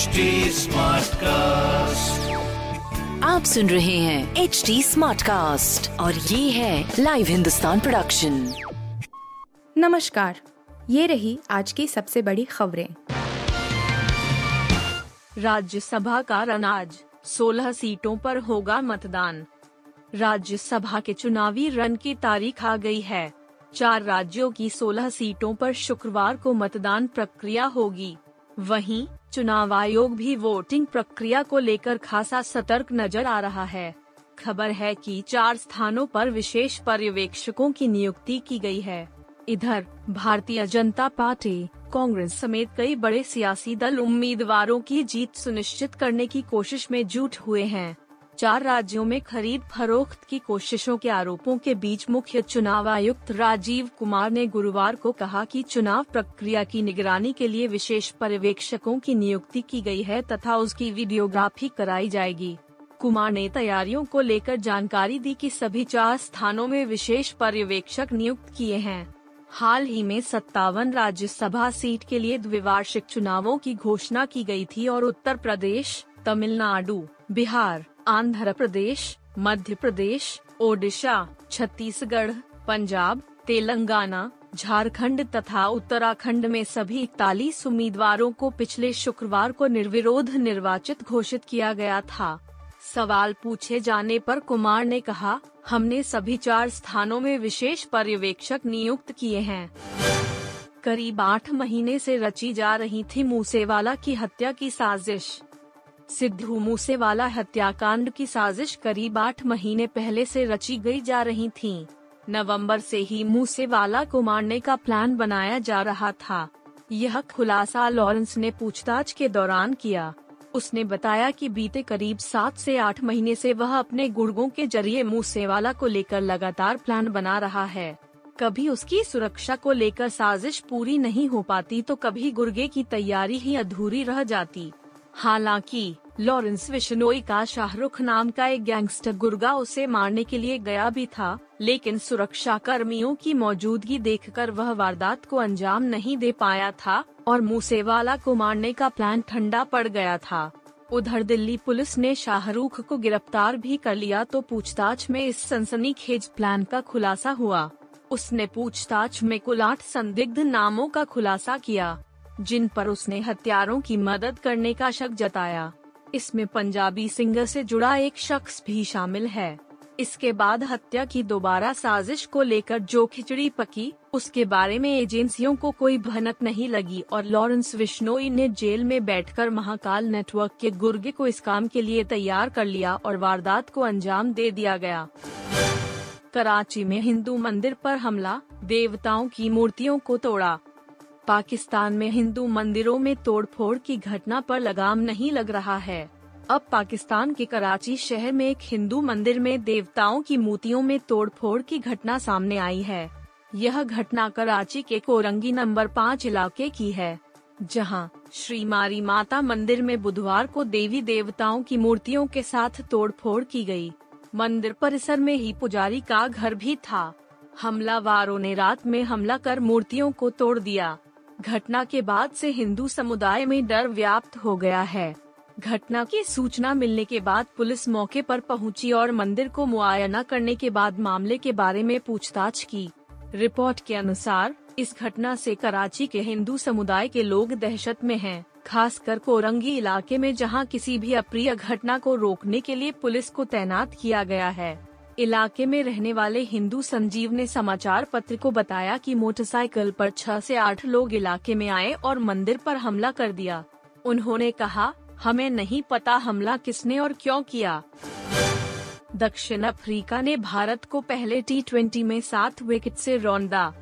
HD cast आप सुन रहे हैं एच डी स्मार्ट कास्ट और ये है लाइव हिंदुस्तान प्रोडक्शन नमस्कार ये रही आज की सबसे बड़ी खबरें। राज्यसभा का रन आज 16 सीटों पर होगा मतदान। राज्यसभा के चुनावी रन की तारीख आ गई है। चार राज्यों की 16 सीटों पर शुक्रवार को मतदान प्रक्रिया होगी। वहीं, चुनाव आयोग भी वोटिंग प्रक्रिया को लेकर खासा सतर्क नज़र आ रहा है। खबर है कि चार स्थानों पर विशेष पर्यवेक्षकों की नियुक्ति की गई है। इधर, भारतीय जनता पार्टी, कांग्रेस समेत कई बड़े सियासी दल उम्मीदवारों की जीत सुनिश्चित करने की कोशिश में जुट हुए हैं। चार राज्यों में खरीद फरोख्त की कोशिशों के आरोपों के बीच मुख्य चुनाव आयुक्त राजीव कुमार ने गुरुवार को कहा कि चुनाव प्रक्रिया की निगरानी के लिए विशेष पर्यवेक्षकों की नियुक्ति की गई है तथा उसकी वीडियोग्राफी कराई जाएगी। कुमार ने तैयारियों को लेकर जानकारी दी कि सभी चार स्थानों में विशेष पर्यवेक्षक नियुक्त किए हैं। हाल ही में सत्तावन राज्यसभा सीट के लिए द्विवार्षिक चुनावों की घोषणा की गई थी और उत्तर प्रदेश, तमिलनाडु, बिहार आंध्र प्रदेश, मध्य प्रदेश, ओडिशा, छत्तीसगढ़, पंजाब, तेलंगाना, झारखंड तथा उत्तराखंड में सभी इकतालीस उम्मीदवारों को पिछले शुक्रवार को निर्विरोध निर्वाचित घोषित किया गया था। सवाल पूछे जाने पर कुमार ने कहा, हमने सभी चार स्थानों में विशेष पर्यवेक्षक नियुक्त किए हैं। करीब आठ महीने से रची जा रही थी मूसेवाला की हत्या की साजिश। सिद्धू मूसेवाला हत्याकांड की साजिश करीब आठ महीने पहले से रची गई जा रही थी। नवंबर से ही मूसेवाला को मारने का प्लान बनाया जा रहा था। यह खुलासा लॉरेंस ने पूछताछ के दौरान किया। उसने बताया कि बीते करीब सात से आठ महीने से वह अपने गुर्गों के ज़रिए मूसेवाला को लेकर लगातार प्लान बना रहा है। कभी उसकी सुरक्षा को लेकर साजिश पूरी नहीं हो पाती तो कभी गुर्गे की तैयारी ही अधूरी रह जाती। हालाँकि, लॉरेंस विश्नोई का शाहरुख नाम का एक गैंगस्टर गुर्गा उसे मारने के लिए गया भी था, लेकिन सुरक्षा कर्मियों की मौजूदगी देखकर वह वारदात को अंजाम नहीं दे पाया था, और मूसेवाला को मारने का प्लान ठंडा पड़ गया था। उधर दिल्ली पुलिस ने शाहरुख को गिरफ़्तार भी कर लिया तो पूछताछ में इस सनसनीखेज प्लान का खुलासा हुआ। उसने पूछताछ में कुल आठ संदिग्ध नामों का खुलासा किया। जिन पर उसने हत्यारों की मदद करने का शक जताया। इसमें पंजाबी सिंगर से जुड़ा एक शख्स भी शामिल है। इसके बाद हत्या की दोबारा साजिश को लेकर जो खिचड़ी पकी, उसके बारे में एजेंसियों को कोई भनक नहीं लगी और लॉरेंस विश्नोई ने जेल में बैठकर महाकाल नेटवर्क के गुर्गे को इस काम के लिए तैयार कर लिया और वारदात को अंजाम दे दिया गया। कराची में हिंदू मंदिर पर हमला, देवताओं की मूर्तियों को तोड़ा। पाकिस्तान में हिंदू मंदिरों में तोड़फोड़ की घटना पर लगाम नहीं लग रहा है। अब पाकिस्तान के कराची शहर में एक हिंदू मंदिर में देवताओं की मूर्तियों में तोड़फोड़ की घटना सामने आई है। यह घटना कराची के कोरंगी नंबर पाँच इलाके की है, जहाँ श्री मारी माता मंदिर में बुधवार को देवी देवताओं की मूर्तियों के साथ तोड़फोड़ की गई। मंदिर परिसर में ही पुजारी का घर भी था। हमलावारों ने रात में हमला कर मूर्तियों को तोड़ दिया। घटना के बाद से हिंदू समुदाय में डर व्याप्त हो गया है। घटना की सूचना मिलने के बाद पुलिस मौके पर पहुँची और मंदिर को मुआयना करने के बाद मामले के बारे में पूछताछ की। रिपोर्ट के अनुसार इस घटना से कराची के हिंदू समुदाय के लोग दहशत में हैं, खासकर कोरंगी इलाके में जहाँ किसी भी अप्रिय घटना को रोकने के लिए पुलिस को तैनात किया गया है। इलाके में रहने वाले हिंदू संजीव ने समाचार पत्र को बताया कि मोटरसाइकिल पर छह से आठ लोग इलाके में आए और मंदिर पर हमला कर दिया। उन्होंने कहा, हमें नहीं पता हमला किसने और क्यों किया। दक्षिण अफ्रीका ने भारत को पहले टी में सात विकेट से रौंदा।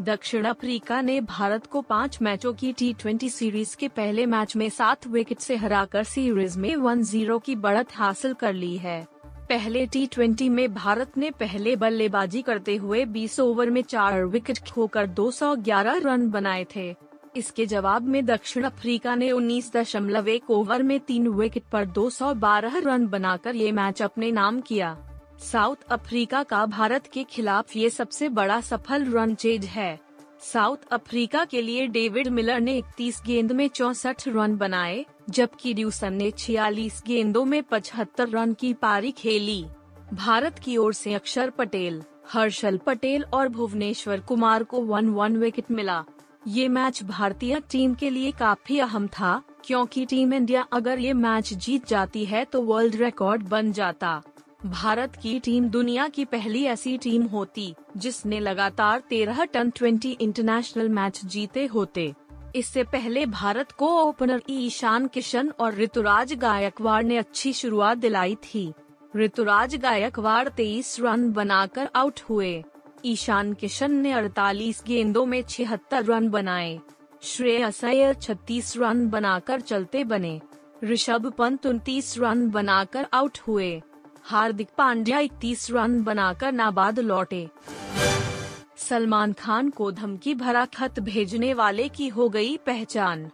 दक्षिण अफ्रीका ने भारत को पाँच मैचों की टी सीरीज़ के पहले मैच में सात विकेट से हराकर सीरीज़ में वन ज़ीरो की बढ़त हासिल कर ली है। पहले टी में भारत ने पहले बल्लेबाजी करते हुए 20 ओवर में चार विकेट खोकर 211 रन बनाए थे। इसके जवाब में दक्षिण अफ्रीका ने उन्नीस दशमलव एक ओवर में तीन विकेट पर 212 रन बनाकर ये मैच अपने नाम किया। साउथ अफ्रीका का भारत के खिलाफ ये सबसे बड़ा सफल रन चेज है। साउथ अफ्रीका के लिए डेविड मिलर ने 31 गेंद में चौसठ रन बनाए जबकि ड्यूसन ने 46 गेंदों में 75 रन की पारी खेली। भारत की ओर से अक्षर पटेल, हर्षल पटेल और भुवनेश्वर कुमार को वन वन विकेट मिला। ये मैच भारतीय टीम के लिए काफ़ी अहम था, क्योंकि टीम इंडिया अगर ये मैच जीत जाती है तो वर्ल्ड रिकॉर्ड बन जाता। भारत की टीम दुनिया की पहली ऐसी टीम होती, जिसने लगातार तेरह टन ट्वेंटी इंटरनेशनल मैच जीते होते। इससे पहले भारत को ओपनर ईशान किशन और ऋतुराज गायकवाड़ ने अच्छी शुरुआत दिलाई थी। ऋतुराज गायकवाड़ तेईस रन बनाकर आउट हुए। ईशान किशन ने 48 गेंदों में छिहत्तर रन बनाए। श्रेयस अय्यर छत्तीस रन बनाकर चलते बने। ऋषभ पंत उनतीस रन बनाकर आउट हुए। हार्दिक पांड्या इकतीस रन बनाकर नाबाद लौटे। सलमान खान को धमकी भरा खत भेजने वाले की हो गई पहचान।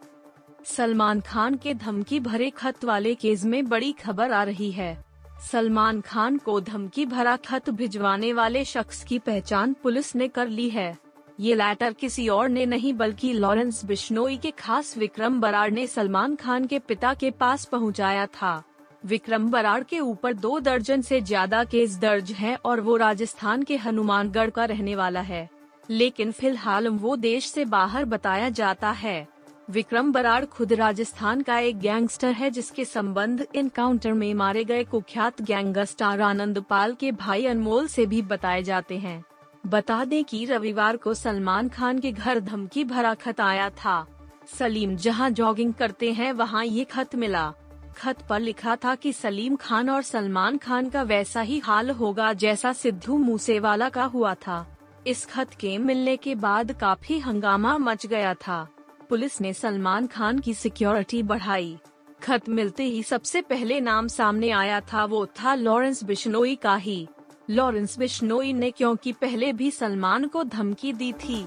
सलमान खान के धमकी भरे खत वाले केस में बड़ी खबर आ रही है। सलमान खान को धमकी भरा खत भिजवाने वाले शख्स की पहचान पुलिस ने कर ली है। ये लेटर किसी और ने नहीं, बल्कि लॉरेंस बिश्नोई के खास विक्रम बराड़ ने सलमान खान के पिता के पास पहुँचाया था। विक्रम बराड़ के ऊपर दो दर्जन से ज़्यादा केस दर्ज हैं और वो राजस्थान के हनुमानगढ़ का रहने वाला है। लेकिन फ़िलहाल वो देश से बाहर बताया जाता है। विक्रम बराड़ खुद राजस्थान का एक गैंगस्टर है जिसके संबंध इनकाउंटर में मारे गए कुख्यात गैंगस्टर आनंद पाल के भाई अनमोल से भी बताए जाते हैं। बता दें कि रविवार को सलमान खान के घर धमकी भरा खत आया था। सलीम जहाँ जॉगिंग करते हैं, वहाँ ये खत मिला। खत पर लिखा था कि सलीम खान और सलमान खान का वैसा ही हाल होगा जैसा सिद्धू मूसेवाला का हुआ था। इस खत के मिलने के बाद काफ़ी हंगामा मच गया था। पुलिस ने सलमान खान की सिक्योरिटी बढ़ाई। खत मिलते ही सबसे पहले नाम सामने आया था, वो था लॉरेंस बिश्नोई का ही। लॉरेंस बिश्नोई ने क्योंकि पहले भी सलमान को धमकी दी थी